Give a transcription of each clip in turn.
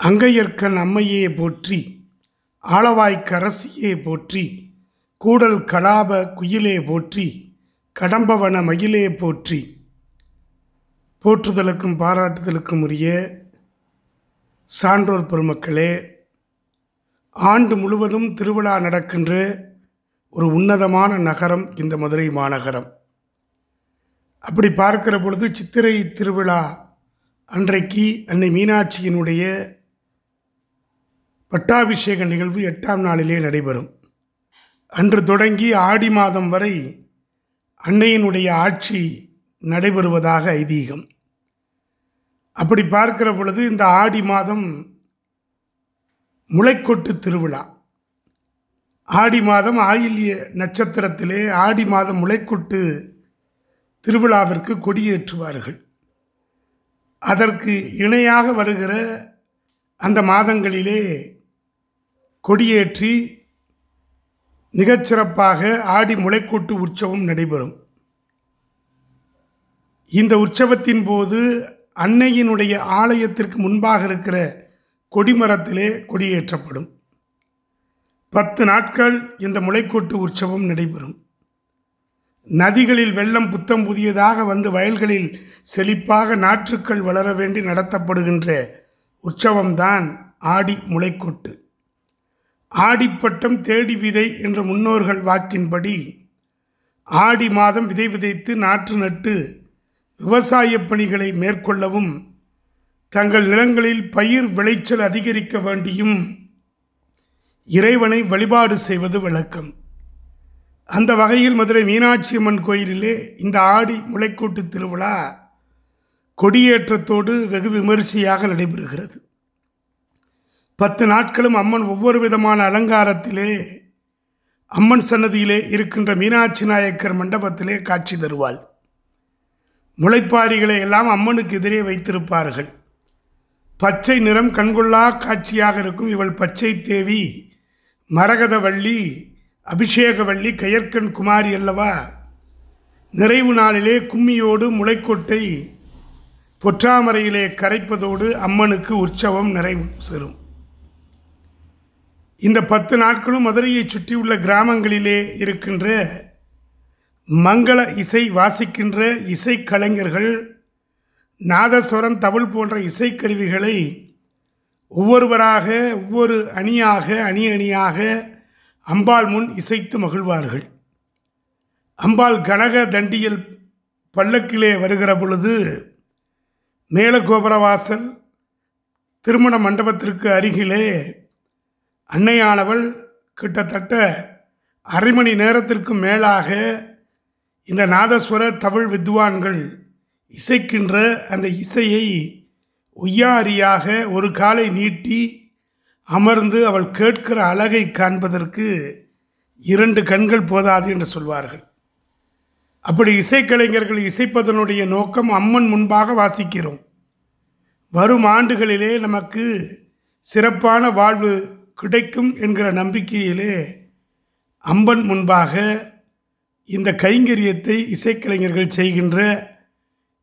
அங்கையர்க்கன் அம்மையே போற்றி ஆளவாய்க்கரசியே போற்றி கூடல் கலாப குயிலே போற்றி கடம்பவன மயிலே போற்றி. போற்றுதலுக்கும் பாராட்டுதலுக்கும் உரிய சான்றோர் பெருமக்களே ஆண்டு முழுவதும் திருவிழா நடக்கின்ற ஒரு உன்னதமான நகரம் இந்த மதுரை மாநகரம். அப்படி பார்க்கிற பொழுது சித்திரை திருவிழா அன்றைக்கு அன்னை மீனாட்சியினுடைய பட்டாபிஷேக நிகழ்வு எட்டாம் நாளிலே நடைபெறும். அன்று தொடங்கி ஆடி மாதம் வரை அன்னையினுடைய ஆட்சி நடைபெறுவதாக ஐதீகம். அப்படி பார்க்கிற பொழுது இந்த ஆடி மாதம் முளைக்கொட்டு திருவிழா. ஆடி மாதம் ஆயில்ய நட்சத்திரத்திலே ஆடி மாதம் முளைக்கொட்டு திருவிழாவிற்கு கொடியேற்றுவார்கள். அதற்கு இணையாக வருகிற அந்த மாதங்களிலே கொடியேற்றி மிகச்சிறப்பாக ஆடி முளைக்கூட்டு உற்சவம் நடைபெறும். இந்த உற்சவத்தின் போது அன்னையினுடைய ஆலயத்திற்கு முன்பாக இருக்கிற கொடிமரத்திலே கொடியேற்றப்படும். பத்து நாட்கள் இந்த முளைக்கூட்டு உற்சவம் நடைபெறும். நதிகளில் வெள்ளம் புத்தம் புதியதாக வந்து வயல்களில் செழிப்பாக நாற்றுக்கள் வளர வேண்டி நடத்தப்படுகின்ற உற்சவம்தான் ஆடி முளைக்கூட்டு. ஆடிப்பட்டம் தேடி விதை என்ற முன்னோர்கள் வாக்கின்படி ஆடி மாதம் விதை விதைத்து நாற்று நட்டு விவசாயப் பணிகளை மேற்கொள்ளவும் தங்கள் நிலங்களில் பயிர் விளைச்சல் அதிகரிக்க வேண்டியும் இறைவனை வழிபாடு செய்வது விளக்கம். அந்த வகையில் மதுரை மீனாட்சி அம்மன் கோயிலிலே இந்த ஆடி முளைக்கூட்டு திருவிழா கொடியேற்றத்தோடு வெகு விமரிசையாக நடைபெறுகிறது. பத்து நாட்களும் அம்மன் ஒவ்வொரு விதமான அலங்காரத்திலே அம்மன் சன்னதியிலே இருக்கின்ற மீனாட்சி நாயக்கர் மண்டபத்திலே காட்சி தருவாள். முளைப்பாரிகளை எல்லாம் அம்மனுக்கு எதிரே வைத்திருப்பார்கள். பச்சை நிறம் கண்கொள்ளா காட்சியாக இருக்கும் இவள் பச்சை தேவி மரகதவள்ளி அபிஷேகவள்ளி கயற்கண் குமாரி அல்லவா? நிறைவு நாளிலே கும்மியோடு முளைக்கொட்டை பொற்றாமரையிலே கரைப்பதோடு அம்மனுக்கு உற்சவம் நிறைவு சேரும். இந்த பத்து நாட்களும் மதுரையை சுற்றியுள்ள கிராமங்களிலே இருக்கின்ற மங்கள இசை வாசிக்கின்ற இசைக்கலைஞர்கள் நாதஸ்வரம் தவில் போன்ற இசைக்கருவிகளை ஒவ்வொருவராக ஒவ்வொரு அணியாக அணி அணியாக அம்பாள் முன் இசைத்து மகிழ்வார்கள். அம்பாள் கனக தண்டியல் பல்லக்கிலே வருகிற பொழுது மேலகோபுரவாசல் திருமண மண்டபத்திற்கு அருகிலே அன்னையானவள் கிட்டத்தட்ட அரை மணி நேரத்திற்கு மேலாக இந்த நாதஸ்வர தமிழ் வித்வான்கள் இசைக்கின்ற அந்த இசையை ஒய்யாரியாக ஒரு காலை நீட்டி அமர்ந்து அவள் கேட்கிற அழகை காண்பதற்கு இரண்டு கண்கள் போதாது என்று சொல்வார்கள். அப்படி இசைக்கலைஞர்கள் இசைப்பதனுடைய நோக்கம் அம்மன் முன்பாக வாசிக்கிறோம். வரும் ஆண்டுகளிலே நமக்கு சிறப்பான வாழ்வு கிடைக்கும் என்கிற நம்பிக்கையிலே அம்பன் முன்பாக இந்த கைங்கரியத்தை இசைக்கலைஞர்கள் செய்கின்ற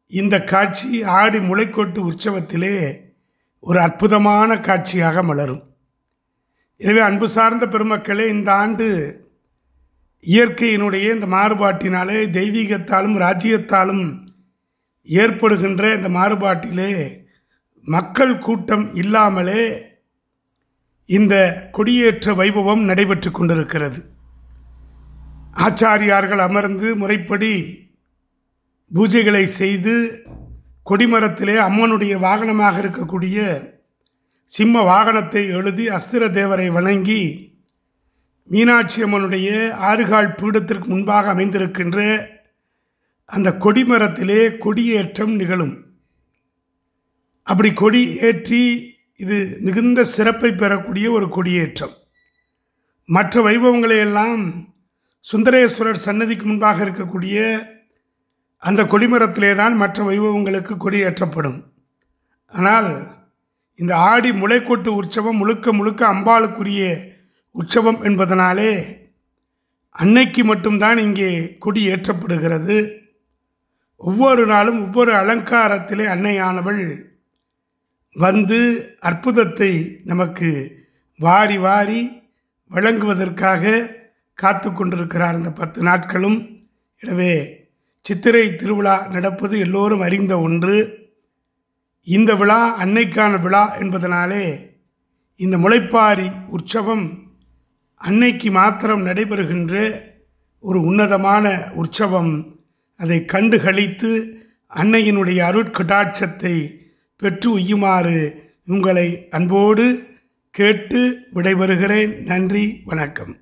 இந்த காட்சி ஆடி முளைக்கோட்டு உற்சவத்திலே ஒரு அற்புதமான காட்சியாக மலரும். எனவே அன்பு சார்ந்த பெருமக்களே இந்த ஆண்டு இயற்கையினுடைய இந்த மாறுபாட்டினாலே தெய்வீகத்தாலும் ராஜ்யத்தாலும் ஏற்படுகின்ற இந்த மாறுபாட்டிலே மக்கள் கூட்டம் இல்லாமலே இந்த கொடியேற்ற வைபவம் நடைபெற்று கொண்டிருக்கிறது. ஆச்சாரியார்கள் அமர்ந்து முறைப்படி பூஜைகளை செய்து கொடிமரத்திலே அம்மனுடைய வாகனமாக இருக்கக்கூடிய சிம்ம வாகனத்தை எழுதி அஸ்திர தேவரை வணங்கி மீனாட்சி அம்மனுடைய ஆறுகால் பீடத்திற்கு முன்பாக அமைந்திருக்கின்ற அந்த கொடிமரத்திலே கொடியேற்றம் நிகழும். அப்படி கொடி ஏற்றி இது மிகுந்த சிறப்பை பெறக்கூடிய ஒரு கொடியேற்றம். மற்ற வைபவங்களை எல்லாம் சுந்தரேஸ்வரர் சன்னதிக்கு முன்பாக இருக்கக்கூடிய அந்த கொடிமரத்திலே தான் மற்ற வைபவங்களுக்கு கொடியேற்றப்படும். ஆனால் இந்த ஆடி முளைக்கொட்டு உற்சவம் முழுக்க முழுக்க அம்பாளுக்குரிய உற்சவம் என்பதனாலே அன்னைக்கு மட்டும்தான் இங்கே கொடி ஏற்றப்படுகிறது. ஒவ்வொரு நாளும் ஒவ்வொரு அலங்காரத்திலே அன்னையானவள் வந்து அற்புதத்தை நமக்கு வாரி வாரி வழங்குவதற்காக காத்து கொண்டிருக்கிறார் இந்த பத்து நாட்களும். எனவே சித்திரை திருவிழா நடப்பது எல்லோரும் அறிந்த ஒன்று. இந்த விழா அன்னைக்கான விழா என்பதனாலே இந்த முளைப்பாரி உற்சவம் அன்னைக்கு மாத்திரம் நடைபெறுகின்ற ஒரு உன்னதமான உற்சவம். அதை கண்டு கழித்து அன்னையினுடைய அருட்கடாட்சத்தை பெற்று உய்யுமாறு உங்களை அன்போடு கேட்டு விடைபெறுகிறேன். நன்றி வணக்கம்.